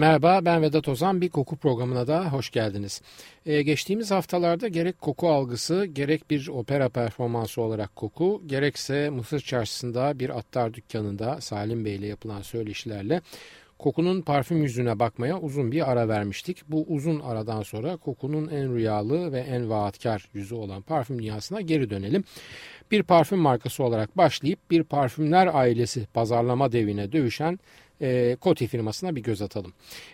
Merhaba ben Vedat Ozan bir koku programına da hoş geldiniz. Ee, geçtiğimiz haftalarda gerek koku algısı gerek bir opera performansı olarak koku gerekse Mısır çarşısında bir attar dükkanında Salim Bey ile yapılan söyleşilerle kokunun parfüm yüzüne bakmaya uzun bir ara vermiştik. Bu uzun aradan sonra kokunun en rüyalı ve en vaatkar yüzü olan parfüm dünyasına geri dönelim. Bir parfüm markası olarak başlayıp bir parfümler ailesi pazarlama devine dövüşen e, Coty firmasına bir göz atalım.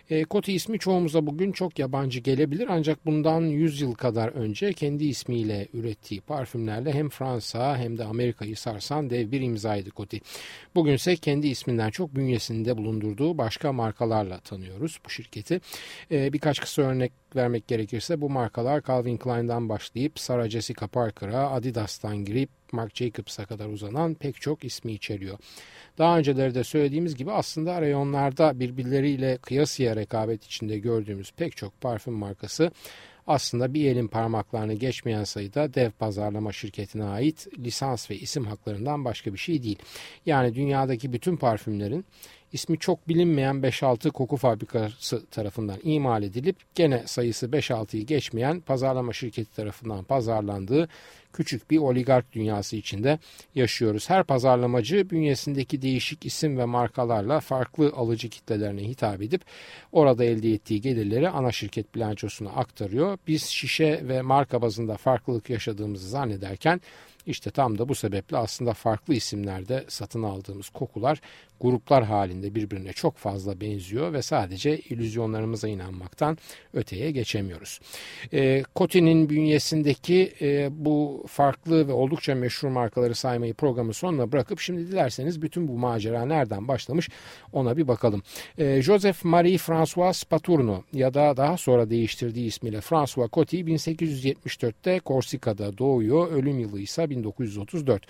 E, Coty ismi çoğumuza bugün çok yabancı gelebilir ancak bundan 100 yıl kadar önce kendi ismiyle ürettiği parfümlerle hem Fransa hem de Amerika'yı sarsan dev bir imzaydı Coty. Bugünse kendi isminden çok bünyesinde bulundurduğu başka markalarla tanıyoruz bu şirketi. E, birkaç kısa örnek vermek gerekirse bu markalar Calvin Klein'dan başlayıp Sarah Jessica Parker'a, Adidas'tan girip Marc Jacobs'a kadar uzanan pek çok ismi içeriyor. Daha önceleri de söylediğimiz gibi aslında reyonlarda birbirleriyle kıyasıya rekabet içinde gördüğümüz pek çok parfüm markası aslında bir elin parmaklarını geçmeyen sayıda dev pazarlama şirketine ait lisans ve isim haklarından başka bir şey değil. Yani dünyadaki bütün parfümlerin ismi çok bilinmeyen 5-6 koku fabrikası tarafından imal edilip gene sayısı 5-6'yı geçmeyen pazarlama şirketi tarafından pazarlandığı küçük bir oligark dünyası içinde yaşıyoruz. Her pazarlamacı bünyesindeki değişik isim ve markalarla farklı alıcı kitlelerine hitap edip orada elde ettiği gelirleri ana şirket bilançosuna aktarıyor. Biz şişe ve marka bazında farklılık yaşadığımızı zannederken işte tam da bu sebeple aslında farklı isimlerde satın aldığımız kokular gruplar halinde birbirine çok fazla benziyor ve sadece illüzyonlarımıza inanmaktan öteye geçemiyoruz. E, Coty'nin bünyesindeki e, bu farklı ve oldukça meşhur markaları saymayı programın sonuna bırakıp şimdi dilerseniz bütün bu macera nereden başlamış ona bir bakalım. E, Joseph Marie François Paturno ya da daha sonra değiştirdiği ismiyle François Coty 1874'te Korsika'da doğuyor. Ölüm yılı ise 1934.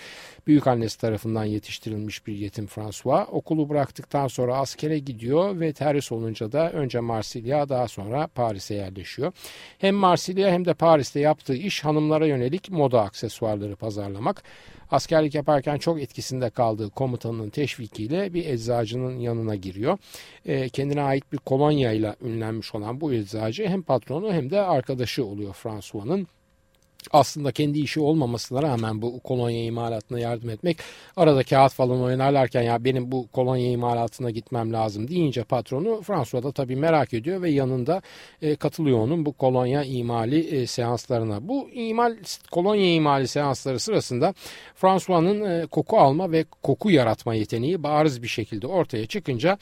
Büyük annesi tarafından yetiştirilmiş bir yetim François okulu bıraktıktan sonra askere gidiyor ve terhis olunca da önce Marsilya daha sonra Paris'e yerleşiyor. Hem Marsilya hem de Paris'te yaptığı iş hanımlara yönelik moda aksesuarları pazarlamak. Askerlik yaparken çok etkisinde kaldığı komutanının teşvikiyle bir eczacının yanına giriyor. E, kendine ait bir kolonya ile ünlenmiş olan bu eczacı hem patronu hem de arkadaşı oluyor François'nın aslında kendi işi olmamasına rağmen bu kolonya imalatına yardım etmek arada kağıt falan oynarlarken ya benim bu kolonya imalatına gitmem lazım deyince patronu François da tabii merak ediyor ve yanında e, katılıyor onun bu kolonya imali e, seanslarına. Bu imal kolonya imali seansları sırasında François'nın e, koku alma ve koku yaratma yeteneği bariz bir şekilde ortaya çıkınca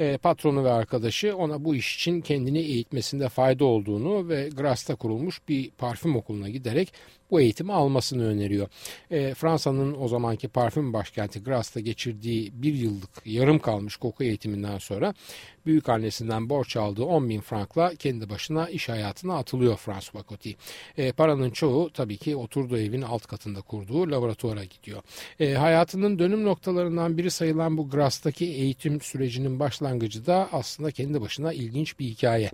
e, patronu ve arkadaşı ona bu iş için kendini eğitmesinde fayda olduğunu ve Gras'ta kurulmuş bir parfüm okuluna giderek like bu eğitimi almasını öneriyor. E, Fransa'nın o zamanki parfüm başkenti Gras'ta geçirdiği bir yıllık yarım kalmış koku eğitiminden sonra büyük annesinden borç aldığı 10 bin frankla kendi başına iş hayatına atılıyor François Coty. E, paranın çoğu tabii ki oturduğu evin alt katında kurduğu laboratuvara gidiyor. E, hayatının dönüm noktalarından biri sayılan bu Gras'taki eğitim sürecinin başlangıcı da aslında kendi başına ilginç bir hikaye.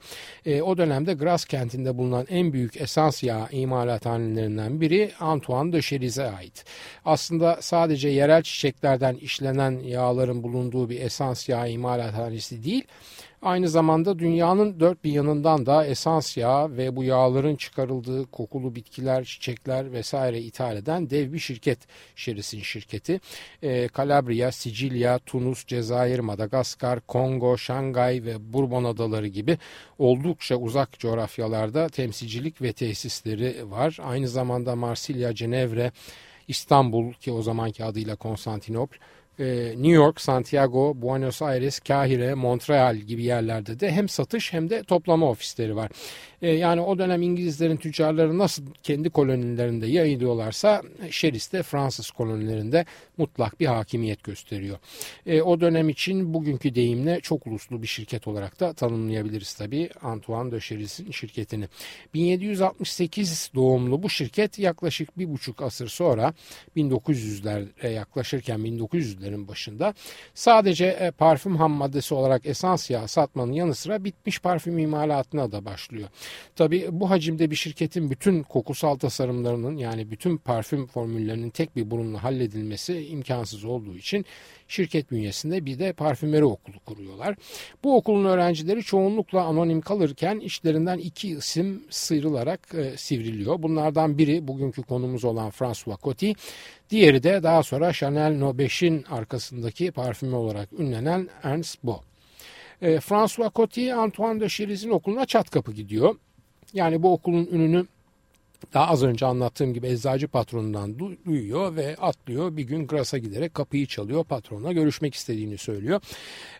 E, o dönemde Gras kentinde bulunan en büyük esans yağı imalathanelerinden biri Antoine de Cheriz'e ait. Aslında sadece yerel çiçeklerden işlenen yağların bulunduğu bir esans yağı imalathanesi değil, Aynı zamanda dünyanın dört bir yanından da esans yağı ve bu yağların çıkarıldığı kokulu bitkiler, çiçekler vesaire ithal eden dev bir şirket Şeris'in şirketi. E, Kalabria, Sicilya, Tunus, Cezayir, Madagaskar, Kongo, Şangay ve Bourbon adaları gibi oldukça uzak coğrafyalarda temsilcilik ve tesisleri var. Aynı zamanda Marsilya, Cenevre, İstanbul ki o zamanki adıyla Konstantinopl e, New York, Santiago, Buenos Aires, Kahire, Montreal gibi yerlerde de hem satış hem de toplama ofisleri var. E, yani o dönem İngilizlerin tüccarları nasıl kendi kolonilerinde yayılıyorlarsa Şeris de Fransız kolonilerinde mutlak bir hakimiyet gösteriyor. E, o dönem için bugünkü deyimle çok uluslu bir şirket olarak da tanımlayabiliriz tabii Antoine de Şeris'in şirketini. 1768 doğumlu bu şirket yaklaşık bir buçuk asır sonra 1900'lere yaklaşırken 1900'lerin başında sadece e, parfüm ham maddesi olarak esans yağı satmanın yanı sıra bitmiş parfüm imalatına da başlıyor. Tabi bu hacimde bir şirketin bütün kokusal tasarımlarının yani bütün parfüm formüllerinin tek bir burunla halledilmesi imkansız olduğu için şirket bünyesinde bir de parfümeri okulu kuruyorlar. Bu okulun öğrencileri çoğunlukla anonim kalırken işlerinden iki isim sıyrılarak e, sivriliyor. Bunlardan biri bugünkü konumuz olan François Coty, diğeri de daha sonra Chanel No 5'in arkasındaki parfümü olarak ünlenen Ernst Bo. E, François Coty Antoine de Cheriz'in okuluna çat kapı gidiyor. Yani bu okulun ününü daha az önce anlattığım gibi eczacı patronundan duyuyor ve atlıyor. Bir gün Gras'a giderek kapıyı çalıyor. Patronla görüşmek istediğini söylüyor.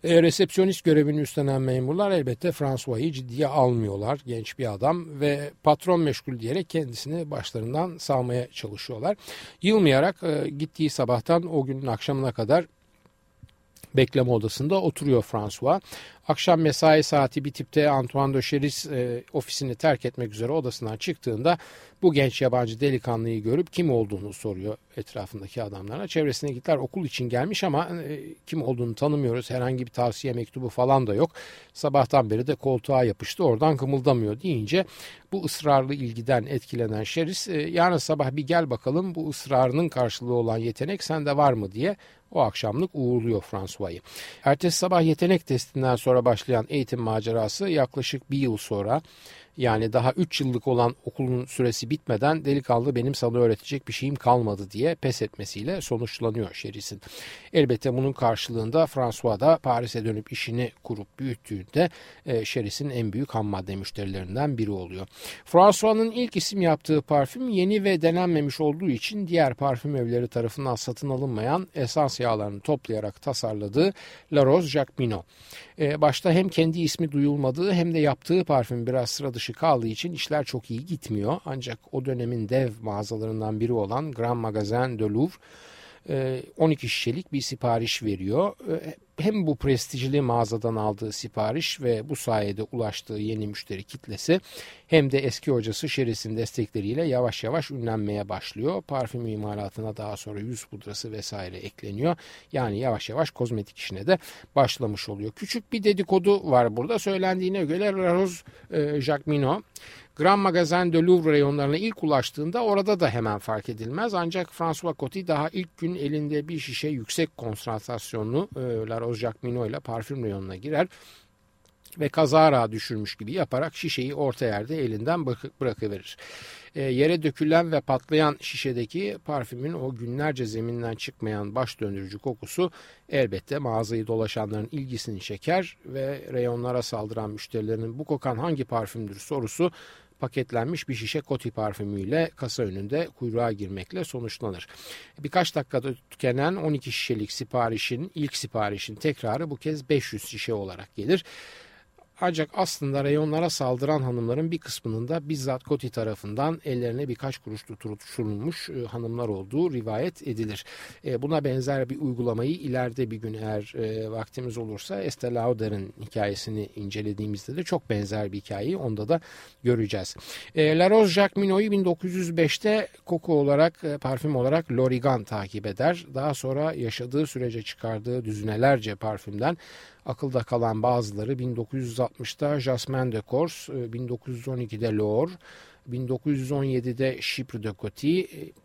E, resepsiyonist görevini üstlenen memurlar elbette François'ı ciddiye almıyorlar. Genç bir adam ve patron meşgul diyerek kendisini başlarından salmaya çalışıyorlar. Yılmayarak e, gittiği sabahtan o günün akşamına kadar bekleme odasında oturuyor François. Akşam mesai saati bitip de Antoine de Cheris e, ofisini terk etmek üzere odasından çıktığında bu genç yabancı delikanlıyı görüp kim olduğunu soruyor etrafındaki adamlara. Çevresine gittiler okul için gelmiş ama e, kim olduğunu tanımıyoruz. Herhangi bir tavsiye mektubu falan da yok. Sabahtan beri de koltuğa yapıştı oradan kımıldamıyor deyince bu ısrarlı ilgiden etkilenen Şeris e, yarın sabah bir gel bakalım bu ısrarının karşılığı olan yetenek sende var mı diye o akşamlık uğurluyor François'yı. Ertesi sabah yetenek testinden sonra başlayan eğitim macerası yaklaşık bir yıl sonra yani daha 3 yıllık olan okulun süresi bitmeden delikanlı benim sana öğretecek bir şeyim kalmadı diye pes etmesiyle sonuçlanıyor Şeris'in. Elbette bunun karşılığında François da Paris'e dönüp işini kurup büyüttüğünde e, Şeris'in en büyük ham madde müşterilerinden biri oluyor. François'ın ilk isim yaptığı parfüm yeni ve denenmemiş olduğu için diğer parfüm evleri tarafından satın alınmayan esans yağlarını toplayarak tasarladığı La Rose Jacqueminot. E, başta hem kendi ismi duyulmadığı hem de yaptığı parfüm biraz sıra dışı dışı kaldığı için işler çok iyi gitmiyor. Ancak o dönemin dev mağazalarından biri olan Grand Magasin de Louvre 12 e, şişelik bir sipariş veriyor. Hem bu prestijli mağazadan aldığı sipariş ve bu sayede ulaştığı yeni müşteri kitlesi hem de eski hocası Şeris'in destekleriyle yavaş yavaş ünlenmeye başlıyor. Parfüm imalatına daha sonra yüz pudrası vesaire ekleniyor. Yani yavaş yavaş kozmetik işine de başlamış oluyor. Küçük bir dedikodu var burada. Söylendiğine göre Rose e, Jacqueminot Grand Magazin de Louvre reyonlarına ilk ulaştığında orada da hemen fark edilmez. Ancak François Coty daha ilk gün elinde bir şişe yüksek konsantrasyonlu e, Rose Jacqueminot ile parfüm reyonuna girer ve kazara düşürmüş gibi yaparak şişeyi orta yerde elinden bırakıverir. E, yere dökülen ve patlayan şişedeki parfümün o günlerce zeminden çıkmayan baş döndürücü kokusu elbette mağazayı dolaşanların ilgisini çeker ve reyonlara saldıran müşterilerin bu kokan hangi parfümdür sorusu paketlenmiş bir şişe koti parfümüyle kasa önünde kuyruğa girmekle sonuçlanır. Birkaç dakikada tükenen 12 şişelik siparişin ilk siparişin tekrarı bu kez 500 şişe olarak gelir. Ancak aslında reyonlara saldıran hanımların bir kısmının da bizzat Koti tarafından ellerine birkaç kuruş tutulmuş e, hanımlar olduğu rivayet edilir. E, buna benzer bir uygulamayı ileride bir gün eğer e, vaktimiz olursa Estee Lauder'ın hikayesini incelediğimizde de çok benzer bir hikayeyi onda da göreceğiz. La Rose Jacqueminot'u 1905'te koku olarak, parfüm olarak Lorigan takip eder. Daha sonra yaşadığı sürece çıkardığı düzinelerce parfümden Akılda kalan bazıları 1960'da Jasmin de Corse, 1912'de Loire, 1917'de Chypre de Coty,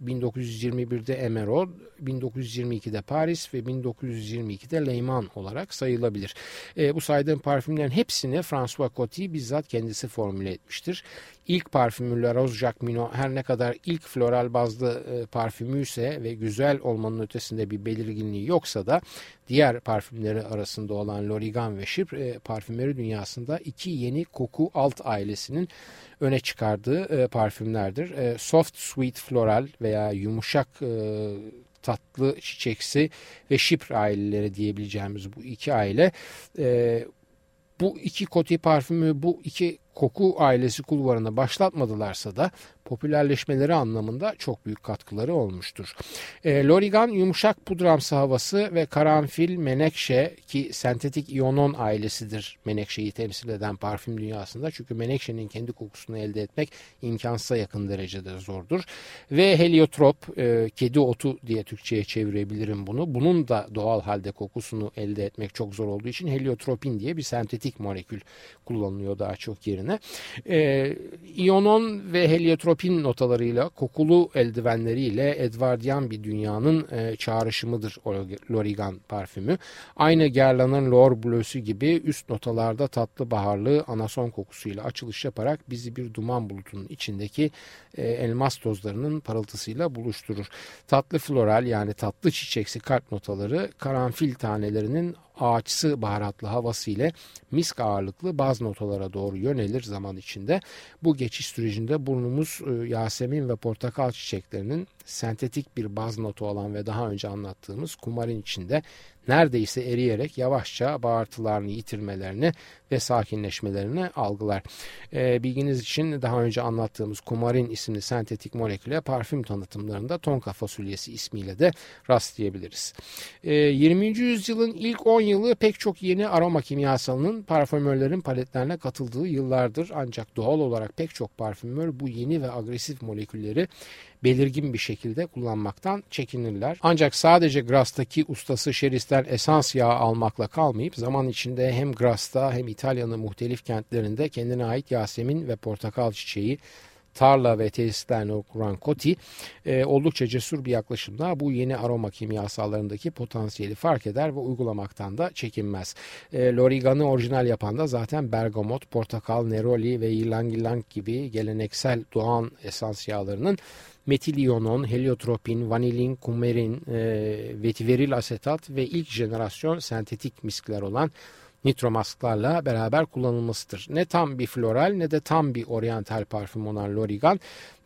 1921'de Emeraude, 1922'de Paris ve 1922'de Leyman olarak sayılabilir. E, bu saydığım parfümlerin hepsini François Coty bizzat kendisi formüle etmiştir. İlk parfümü La Rose Jacqueminot her ne kadar ilk floral bazlı e, parfümüyse ve güzel olmanın ötesinde bir belirginliği yoksa da diğer parfümleri arasında olan Lorigan ve Chypre e, parfümeri dünyasında iki yeni koku alt ailesinin öne çıkardığı e, parfümlerdir. E, soft Sweet Floral veya yumuşak e, tatlı çiçeksi ve şipr aileleri diyebileceğimiz bu iki aile e, bu iki koti parfümü bu iki koku ailesi kulvarına başlatmadılarsa da popülerleşmeleri anlamında çok büyük katkıları olmuştur. E, Lorigan yumuşak pudramsı havası ve karanfil menekşe ki sentetik iyonon ailesidir menekşeyi temsil eden parfüm dünyasında. Çünkü menekşenin kendi kokusunu elde etmek imkansıza yakın derecede zordur. Ve heliotrop e, kedi otu diye Türkçe'ye çevirebilirim bunu. Bunun da doğal halde kokusunu elde etmek çok zor olduğu için heliotropin diye bir sentetik molekül kullanılıyor daha çok yerine. E, iyonon ve heliotropin tropin notalarıyla, kokulu eldivenleriyle Edwardian bir dünyanın e, çağrışımıdır Lorigan parfümü. Aynı Guerlain'ın Lor Bleu'sü gibi üst notalarda tatlı baharlı anason kokusuyla açılış yaparak bizi bir duman bulutunun içindeki e, elmas tozlarının parıltısıyla buluşturur. Tatlı floral yani tatlı çiçeksi kalp notaları karanfil tanelerinin ağaçsı baharatlı havası ile misk ağırlıklı baz notalara doğru yönelir zaman içinde. Bu geçiş sürecinde burnumuz e, Yasemin ve portakal çiçeklerinin sentetik bir baz notu olan ve daha önce anlattığımız kumarin içinde neredeyse eriyerek yavaşça bağırtılarını yitirmelerini ve sakinleşmelerini algılar. E, bilginiz için daha önce anlattığımız kumarin isimli sentetik moleküle parfüm tanıtımlarında tonka fasulyesi ismiyle de rastlayabiliriz. E, 20. yüzyılın ilk 10 yılı pek çok yeni aroma kimyasalının parfümörlerin paletlerine katıldığı yıllardır ancak doğal olarak pek çok parfümör bu yeni ve agresif molekülleri belirgin bir şekilde kullanmaktan çekinirler. Ancak sadece Gras'taki ustası Şeris'ten esans yağı almakla kalmayıp zaman içinde hem Gras'ta hem İtalya'nın muhtelif kentlerinde kendine ait Yasemin ve portakal çiçeği tarla ve tesislerine kuran Coty e, oldukça cesur bir yaklaşımda bu yeni aroma kimyasallarındaki potansiyeli fark eder ve uygulamaktan da çekinmez. E, Lorigan'ı orijinal yapan da zaten bergamot, portakal, neroli ve ylang ylang gibi geleneksel doğan esans yağlarının metiliyonon, heliotropin, vanilin, kumerin, e, vetiveril asetat ve ilk jenerasyon sentetik miskler olan nitromasklarla beraber kullanılmasıdır. Ne tam bir floral ne de tam bir oryantal parfüm olan Lorigan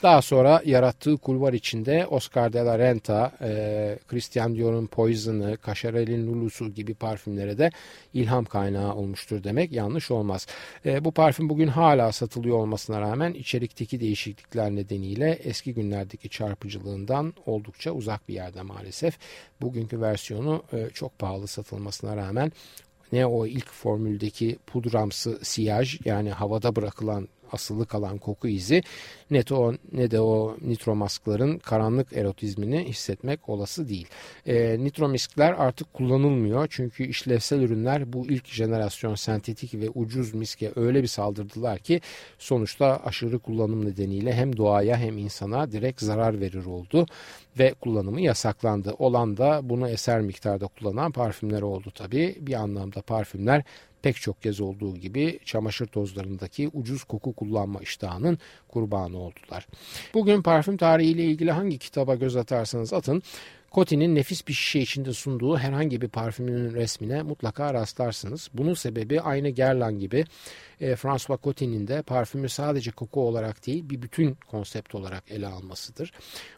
daha sonra yarattığı kulvar içinde Oscar de la Renta, e, Christian Dior'un Poison'ı, Cacharel'in Lulu'su gibi parfümlere de ilham kaynağı olmuştur demek yanlış olmaz. E, bu parfüm bugün hala satılıyor olmasına rağmen içerikteki değişiklikler nedeniyle eski günlerdeki çarpıcılığından oldukça uzak bir yerde maalesef. Bugünkü versiyonu e, çok pahalı satılmasına rağmen ne o ilk formüldeki pudramsı siyaj yani havada bırakılan asılı kalan koku izi ne o, ne de o nitromaskların karanlık erotizmini hissetmek olası değil. E, nitromiskler artık kullanılmıyor çünkü işlevsel ürünler bu ilk jenerasyon sentetik ve ucuz miske öyle bir saldırdılar ki sonuçta aşırı kullanım nedeniyle hem doğaya hem insana direkt zarar verir oldu ve kullanımı yasaklandı. Olan da bunu eser miktarda kullanan parfümler oldu tabii. Bir anlamda parfümler pek çok kez olduğu gibi çamaşır tozlarındaki ucuz koku kullanma iştahının kurbanı oldular. Bugün parfüm tarihiyle ilgili hangi kitaba göz atarsanız atın Coty'nin nefis bir şişe içinde sunduğu herhangi bir parfümünün resmine mutlaka rastlarsınız. Bunun sebebi aynı Guerlain gibi e, François Coty'nin de parfümü sadece koku olarak değil bir bütün konsept olarak ele almasıdır.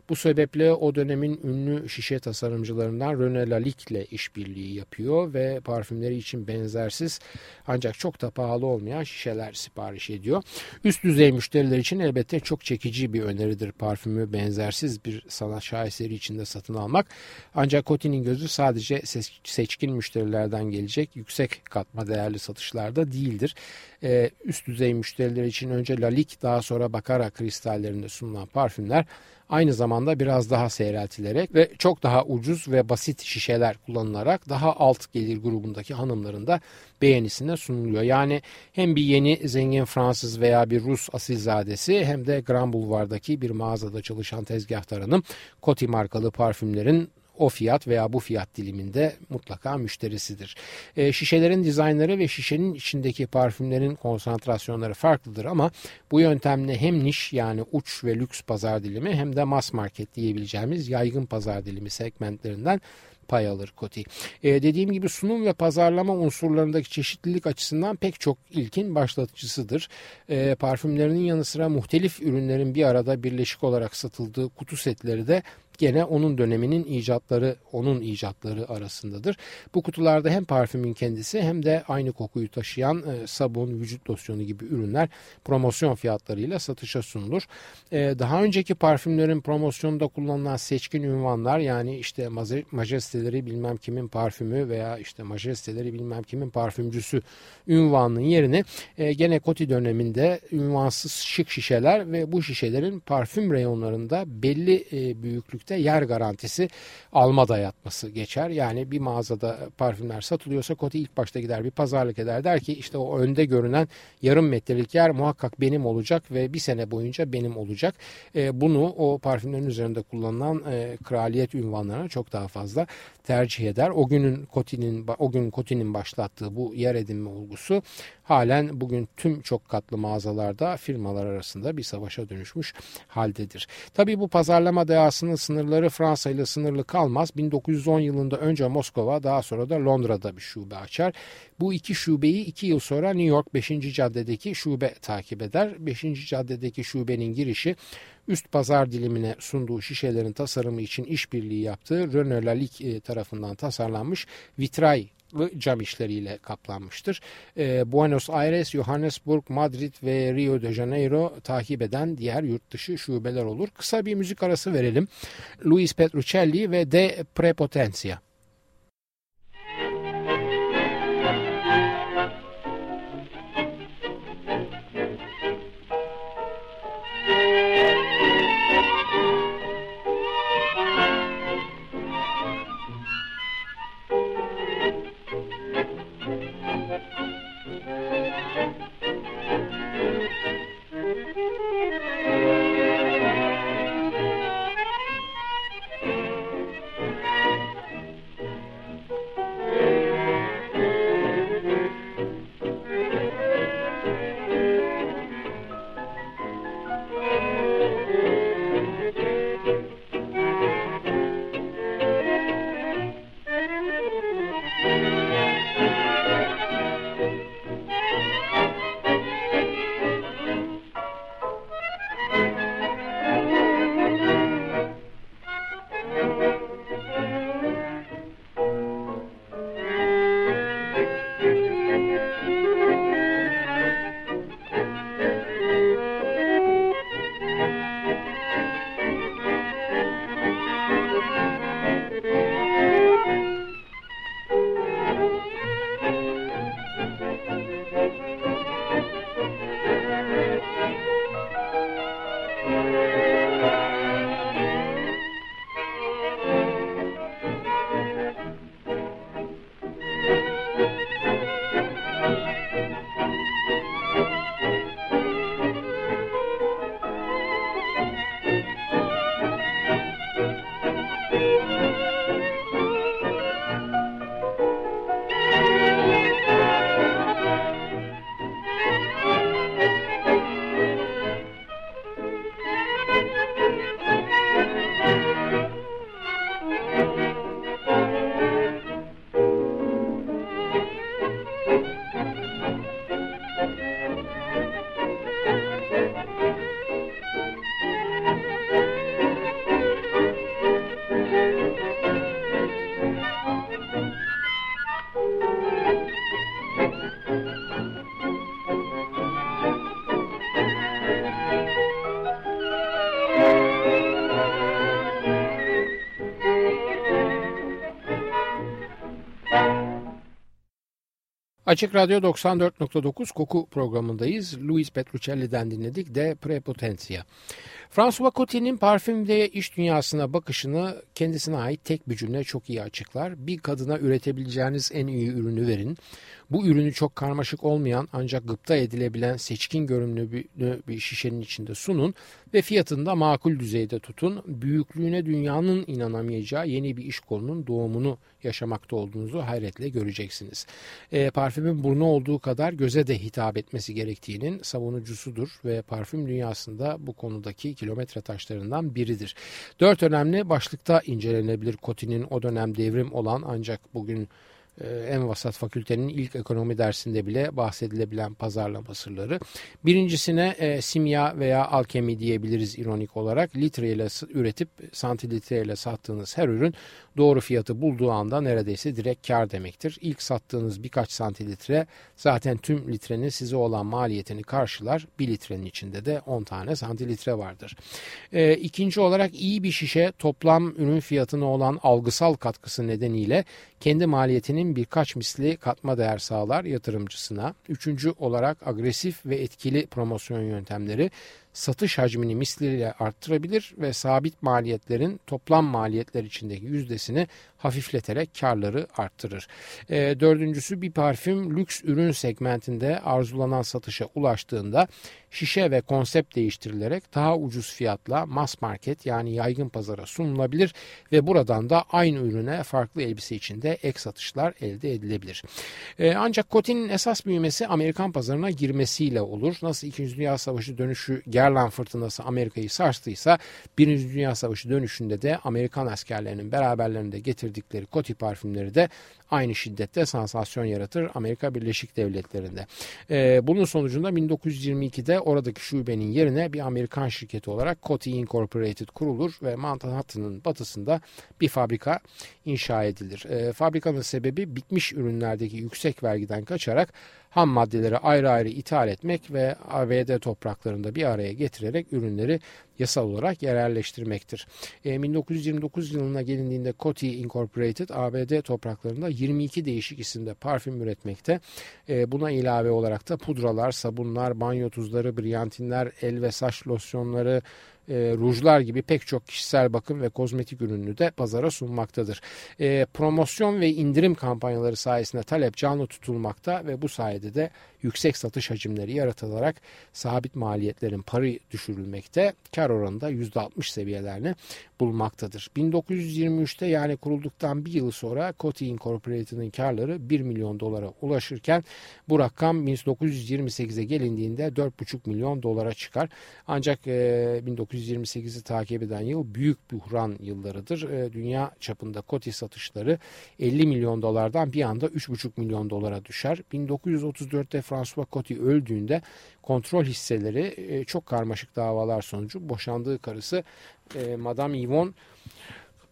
Bu sebeple o dönemin ünlü şişe tasarımcılarından René Lalique ile işbirliği yapıyor ve parfümleri için benzersiz ancak çok da pahalı olmayan şişeler sipariş ediyor. Üst düzey müşteriler için elbette çok çekici bir öneridir parfümü benzersiz bir sanat şaheseri içinde satın almak. Ancak Coty'nin gözü sadece seçkin müşterilerden gelecek yüksek katma değerli satışlarda değildir. Ee, üst düzey müşteriler için önce Lalique daha sonra Baccarat kristallerinde sunulan parfümler aynı zamanda biraz daha seyreltilerek ve çok daha ucuz ve basit şişeler kullanılarak daha alt gelir grubundaki hanımların da beğenisine sunuluyor. Yani hem bir yeni zengin Fransız veya bir Rus asilzadesi hem de Grand Boulevard'daki bir mağazada çalışan tezgahtar hanım Coty markalı parfümlerin o fiyat veya bu fiyat diliminde mutlaka müşterisidir. E, şişelerin dizaynları ve şişenin içindeki parfümlerin konsantrasyonları farklıdır ama bu yöntemle hem niş yani uç ve lüks pazar dilimi hem de mass market diyebileceğimiz yaygın pazar dilimi segmentlerinden pay alır Koti. Ee, dediğim gibi sunum ve pazarlama unsurlarındaki çeşitlilik açısından pek çok ilkin başlatıcısıdır. Ee, parfümlerinin yanı sıra muhtelif ürünlerin bir arada birleşik olarak satıldığı kutu setleri de gene onun döneminin icatları, onun icatları arasındadır. Bu kutularda hem parfümün kendisi hem de aynı kokuyu taşıyan e, sabun, vücut losyonu gibi ürünler promosyon fiyatlarıyla satışa sunulur. E, daha önceki parfümlerin promosyonunda kullanılan seçkin ünvanlar yani işte majesteleri bilmem kimin parfümü veya işte majesteleri bilmem kimin parfümcüsü ünvanının yerine e, gene Coty döneminde ünvansız şık şişeler ve bu şişelerin parfüm reyonlarında belli e, büyüklükte yer garantisi alma dayatması geçer. Yani bir mağazada parfümler satılıyorsa Coty ilk başta gider bir pazarlık eder der ki işte o önde görünen yarım metrelik yer muhakkak benim olacak ve bir sene boyunca benim olacak. E, bunu o parfümlerin üzerinde kullanılan e, kraliyet ünvanlarına çok daha fazla tercih eder. O günün Coty'nin o gün Coty'nin başlattığı bu yer edinme olgusu halen bugün tüm çok katlı mağazalarda firmalar arasında bir savaşa dönüşmüş haldedir. Tabii bu pazarlama dehasının sınırları Fransa ile sınırlı kalmaz. 1910 yılında önce Moskova daha sonra da Londra'da bir şube açar. Bu iki şubeyi iki yıl sonra New York 5. caddedeki şube takip eder. 5. caddedeki şubenin girişi üst pazar dilimine sunduğu şişelerin tasarımı için işbirliği yaptığı Renault Lalique tarafından tasarlanmış vitray cam işleriyle kaplanmıştır. E, Buenos Aires, Johannesburg, Madrid ve Rio de Janeiro takip eden diğer yurt dışı şubeler olur. Kısa bir müzik arası verelim. Luis Petruccelli ve De Prepotencia. Açık Radyo 94.9 Koku programındayız. Louis Petruccelli'den dinledik de Prepotencia. François Coty'nin parfüm ve iş dünyasına bakışını kendisine ait tek bir cümle çok iyi açıklar. Bir kadına üretebileceğiniz en iyi ürünü verin. Bu ürünü çok karmaşık olmayan ancak gıpta edilebilen seçkin görünümlü bir şişenin içinde sunun ve fiyatını da makul düzeyde tutun. Büyüklüğüne dünyanın inanamayacağı yeni bir iş kolunun doğumunu yaşamakta olduğunuzu hayretle göreceksiniz. E, parfümün burnu olduğu kadar göze de hitap etmesi gerektiğinin savunucusudur ve parfüm dünyasında bu konudaki kilometre taşlarından biridir. Dört önemli başlıkta incelenebilir Coty'nin o dönem devrim olan ancak bugün en vasat fakültenin ilk ekonomi dersinde bile bahsedilebilen pazarlama sırları. Birincisine e, simya veya alkemi diyebiliriz ironik olarak. Litreyle üretip santilitreyle sattığınız her ürün doğru fiyatı bulduğu anda neredeyse direkt kar demektir. İlk sattığınız birkaç santilitre zaten tüm litrenin size olan maliyetini karşılar. Bir litrenin içinde de 10 tane santilitre vardır. E, ikinci olarak iyi bir şişe toplam ürün fiyatına olan algısal katkısı nedeniyle kendi maliyetinin birkaç misli katma değer sağlar yatırımcısına. Üçüncü olarak agresif ve etkili promosyon yöntemleri satış hacmini misliyle arttırabilir ve sabit maliyetlerin toplam maliyetler içindeki yüzdesini hafifleterek karları arttırır. E, dördüncüsü bir parfüm lüks ürün segmentinde arzulanan satışa ulaştığında şişe ve konsept değiştirilerek daha ucuz fiyatla mass market yani yaygın pazara sunulabilir ve buradan da aynı ürüne farklı elbise içinde ek satışlar elde edilebilir. E, ancak Coty'nin esas büyümesi Amerikan pazarına girmesiyle olur. Nasıl 2. Dünya Savaşı dönüşü Gerlan fırtınası Amerika'yı sarstıysa 1. Dünya Savaşı dönüşünde de Amerikan askerlerinin beraberlerinde getirdikleri Coty parfümleri de aynı şiddette sansasyon yaratır Amerika Birleşik Devletleri'nde. E, bunun sonucunda 1922'de oradaki şubenin yerine bir Amerikan şirketi olarak Coty Incorporated kurulur ve Manhattan'ın batısında bir fabrika inşa edilir. E, fabrikanın sebebi bitmiş ürünlerdeki yüksek vergiden kaçarak ham maddeleri ayrı ayrı ithal etmek ve ABD topraklarında bir araya getirerek ürünleri yasal olarak yerelleştirmektir. E, 1929 yılına gelindiğinde Coty Incorporated ABD topraklarında 22 değişik isimde parfüm üretmekte. E, buna ilave olarak da pudralar, sabunlar, banyo tuzları, briyantinler, el ve saç losyonları, e, rujlar gibi pek çok kişisel bakım ve kozmetik ürününü de pazara sunmaktadır. E, promosyon ve indirim kampanyaları sayesinde talep canlı tutulmakta ve bu sayede de yüksek satış hacimleri yaratılarak sabit maliyetlerin parı düşürülmekte, kar oranı da %60 seviyelerini bulmaktadır. 1923'te yani kurulduktan bir yıl sonra Coty Incorporated'ın karları 1 milyon dolara ulaşırken bu rakam 1928'e gelindiğinde 4,5 milyon dolara çıkar. Ancak e, 1928'i takip eden yıl büyük buhran yıllarıdır. E, dünya çapında Coty satışları 50 milyon dolardan bir anda 3,5 milyon dolara düşer. 1934'te François Coty öldüğünde kontrol hisseleri e, çok karmaşık davalar sonucu boşandığı karısı e, Madame Yvonne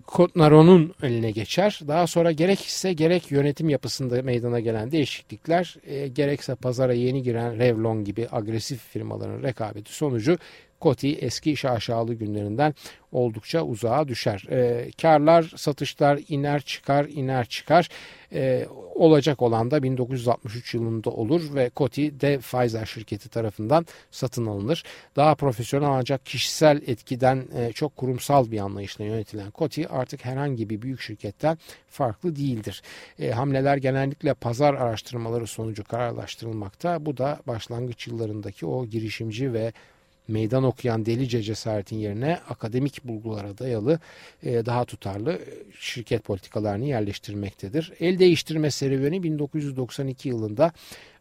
Kotnaron'un eline geçer. Daha sonra gerek hisse gerek yönetim yapısında meydana gelen değişiklikler e, gerekse pazara yeni giren Revlon gibi agresif firmaların rekabeti sonucu Coty eski şaşalı günlerinden oldukça uzağa düşer. E, karlar, satışlar iner çıkar, iner çıkar. E, olacak olan da 1963 yılında olur ve Coty de Pfizer şirketi tarafından satın alınır. Daha profesyonel ancak kişisel etkiden e, çok kurumsal bir anlayışla yönetilen Coty artık herhangi bir büyük şirketten farklı değildir. E, hamleler genellikle pazar araştırmaları sonucu kararlaştırılmakta. Bu da başlangıç yıllarındaki o girişimci ve meydan okuyan delice cesaretin yerine akademik bulgulara dayalı e, daha tutarlı şirket politikalarını yerleştirmektedir. El değiştirme serüveni 1992 yılında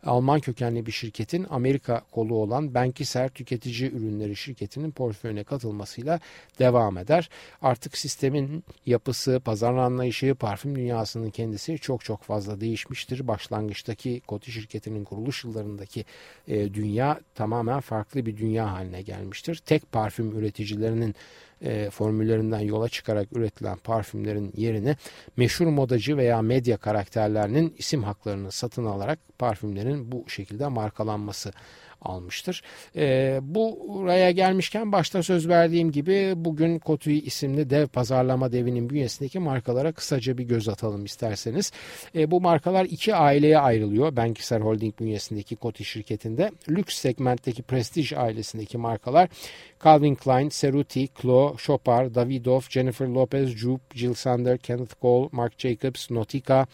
Alman kökenli bir şirketin Amerika kolu olan Benkiser Tüketici Ürünleri şirketinin portföyüne katılmasıyla devam eder. Artık sistemin yapısı, pazar anlayışı, parfüm dünyasının kendisi çok çok fazla değişmiştir. Başlangıçtaki Coty şirketinin kuruluş yıllarındaki e, dünya tamamen farklı bir dünya haline gelmiştir. Tek parfüm üreticilerinin e, formüllerinden yola çıkarak üretilen parfümlerin yerine meşhur modacı veya medya karakterlerinin isim haklarını satın alarak parfümlerin bu şekilde markalanması almıştır. E, buraya gelmişken başta söz verdiğim gibi bugün Kotui isimli dev pazarlama devinin bünyesindeki markalara kısaca bir göz atalım isterseniz. E, bu markalar iki aileye ayrılıyor. Benkiser Holding bünyesindeki Koti şirketinde. Lüks segmentteki Prestige ailesindeki markalar Calvin Klein, Cerruti, Chloe, Chopard, Davidoff, Jennifer Lopez, Jupe, Jill Sander, Kenneth Cole, Marc Jacobs, Nautica,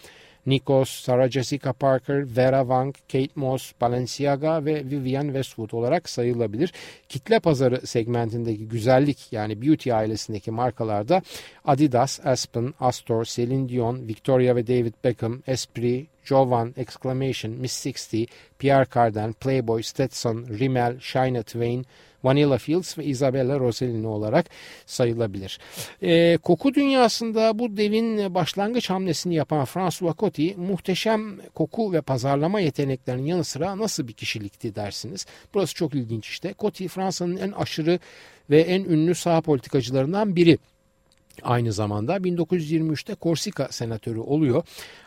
Nikos, Sarah Jessica Parker, Vera Wang, Kate Moss, Balenciaga ve Vivienne Westwood olarak sayılabilir. Kitle pazarı segmentindeki güzellik yani beauty ailesindeki markalarda Adidas, Aspen, Astor, Celine Dion, Victoria ve David Beckham, Esprit, Jovan, Exclamation, Miss 60, Pierre Cardin, Playboy, Stetson, Rimmel, Shina Twain, Vanilla Fields ve Isabella Rossellini olarak sayılabilir. E, koku dünyasında bu devin başlangıç hamlesini yapan François Coty muhteşem koku ve pazarlama yeteneklerinin yanı sıra nasıl bir kişilikti dersiniz. Burası çok ilginç işte. Coty Fransa'nın en aşırı ve en ünlü sağ politikacılarından biri. Aynı zamanda 1923'te Korsika senatörü oluyor.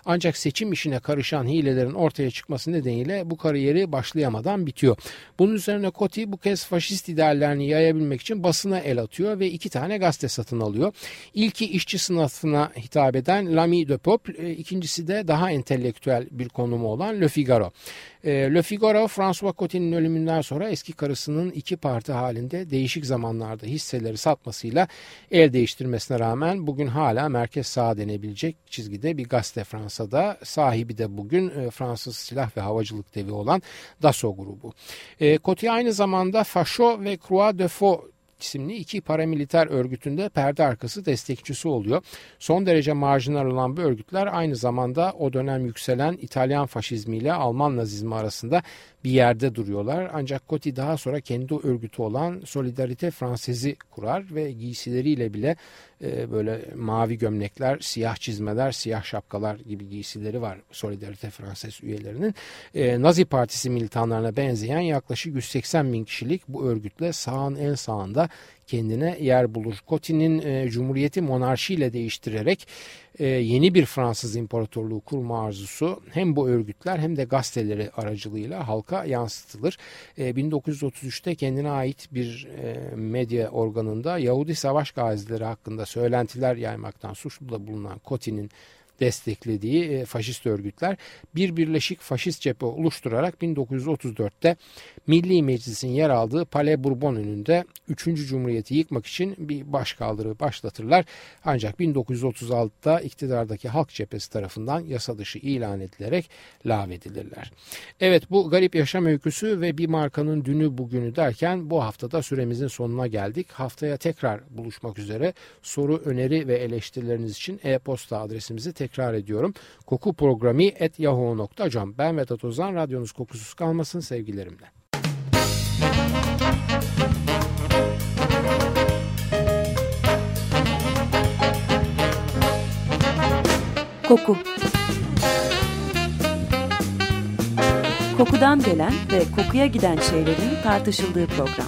Ancak seçim işine karışan hilelerin ortaya çıkması nedeniyle bu kariyeri başlayamadan bitiyor. Bunun üzerine Coty bu kez faşist ideallerini yayabilmek için basına el atıyor ve iki tane gazete satın alıyor. İlki işçi sınıfına hitap eden L'Ami de Peuple, e, ikincisi de daha entelektüel bir konumu olan Le Figaro. E, Le Figaro, François Coty'nin ölümünden sonra eski karısının iki parti halinde değişik zamanlarda hisseleri satmasıyla el değiştirmesine rağmen bugün hala merkez sağ denebilecek çizgide bir gazete Fransa'da. Sahibi de bugün e, Fransız silah ve havacılık devi olan Dassault grubu. E, Coty aynı zamanda Facho ve Croix de Faux isimli iki paramiliter örgütünde perde arkası destekçisi oluyor. Son derece marjinal olan bu örgütler aynı zamanda o dönem yükselen İtalyan faşizmiyle Alman nazizmi arasında bir yerde duruyorlar. Ancak Coty daha sonra kendi örgütü olan Solidarite Fransız'ı kurar ve giysileriyle bile e, böyle mavi gömlekler, siyah çizmeler, siyah şapkalar gibi giysileri var Solidarite Fransız üyelerinin. E, Nazi Partisi militanlarına benzeyen yaklaşık 180 bin kişilik bu örgütle sağın en sağında kendine yer bulur. Coty'nin e, Cumhuriyeti monarşiyle değiştirerek e, yeni bir Fransız imparatorluğu kurma arzusu hem bu örgütler hem de gazeteleri aracılığıyla halka yansıtılır. E, 1933'te kendine ait bir e, medya organında Yahudi savaş gazileri hakkında söylentiler yaymaktan suçlu da bulunan Coty'nin desteklediği e, faşist örgütler bir birleşik faşist cephe oluşturarak 1934'te Milli Meclis'in yer aldığı Palais Bourbon önünde 3. Cumhuriyeti yıkmak için bir başkaldırı başlatırlar. Ancak 1936'da iktidardaki Halk Cephesi tarafından yasa dışı ilan edilerek lağvedilirler. Evet bu garip yaşam öyküsü ve bir markanın dünü bugünü derken bu haftada süremizin sonuna geldik. Haftaya tekrar buluşmak üzere soru, öneri ve eleştirileriniz için e-posta adresimizi tekrar ediyorum. Koku programı et yahoo.com. Ben Vedat Ozan. Radyonuz kokusuz kalmasın sevgilerimle. Koku Kokudan gelen ve kokuya giden şeylerin tartışıldığı program.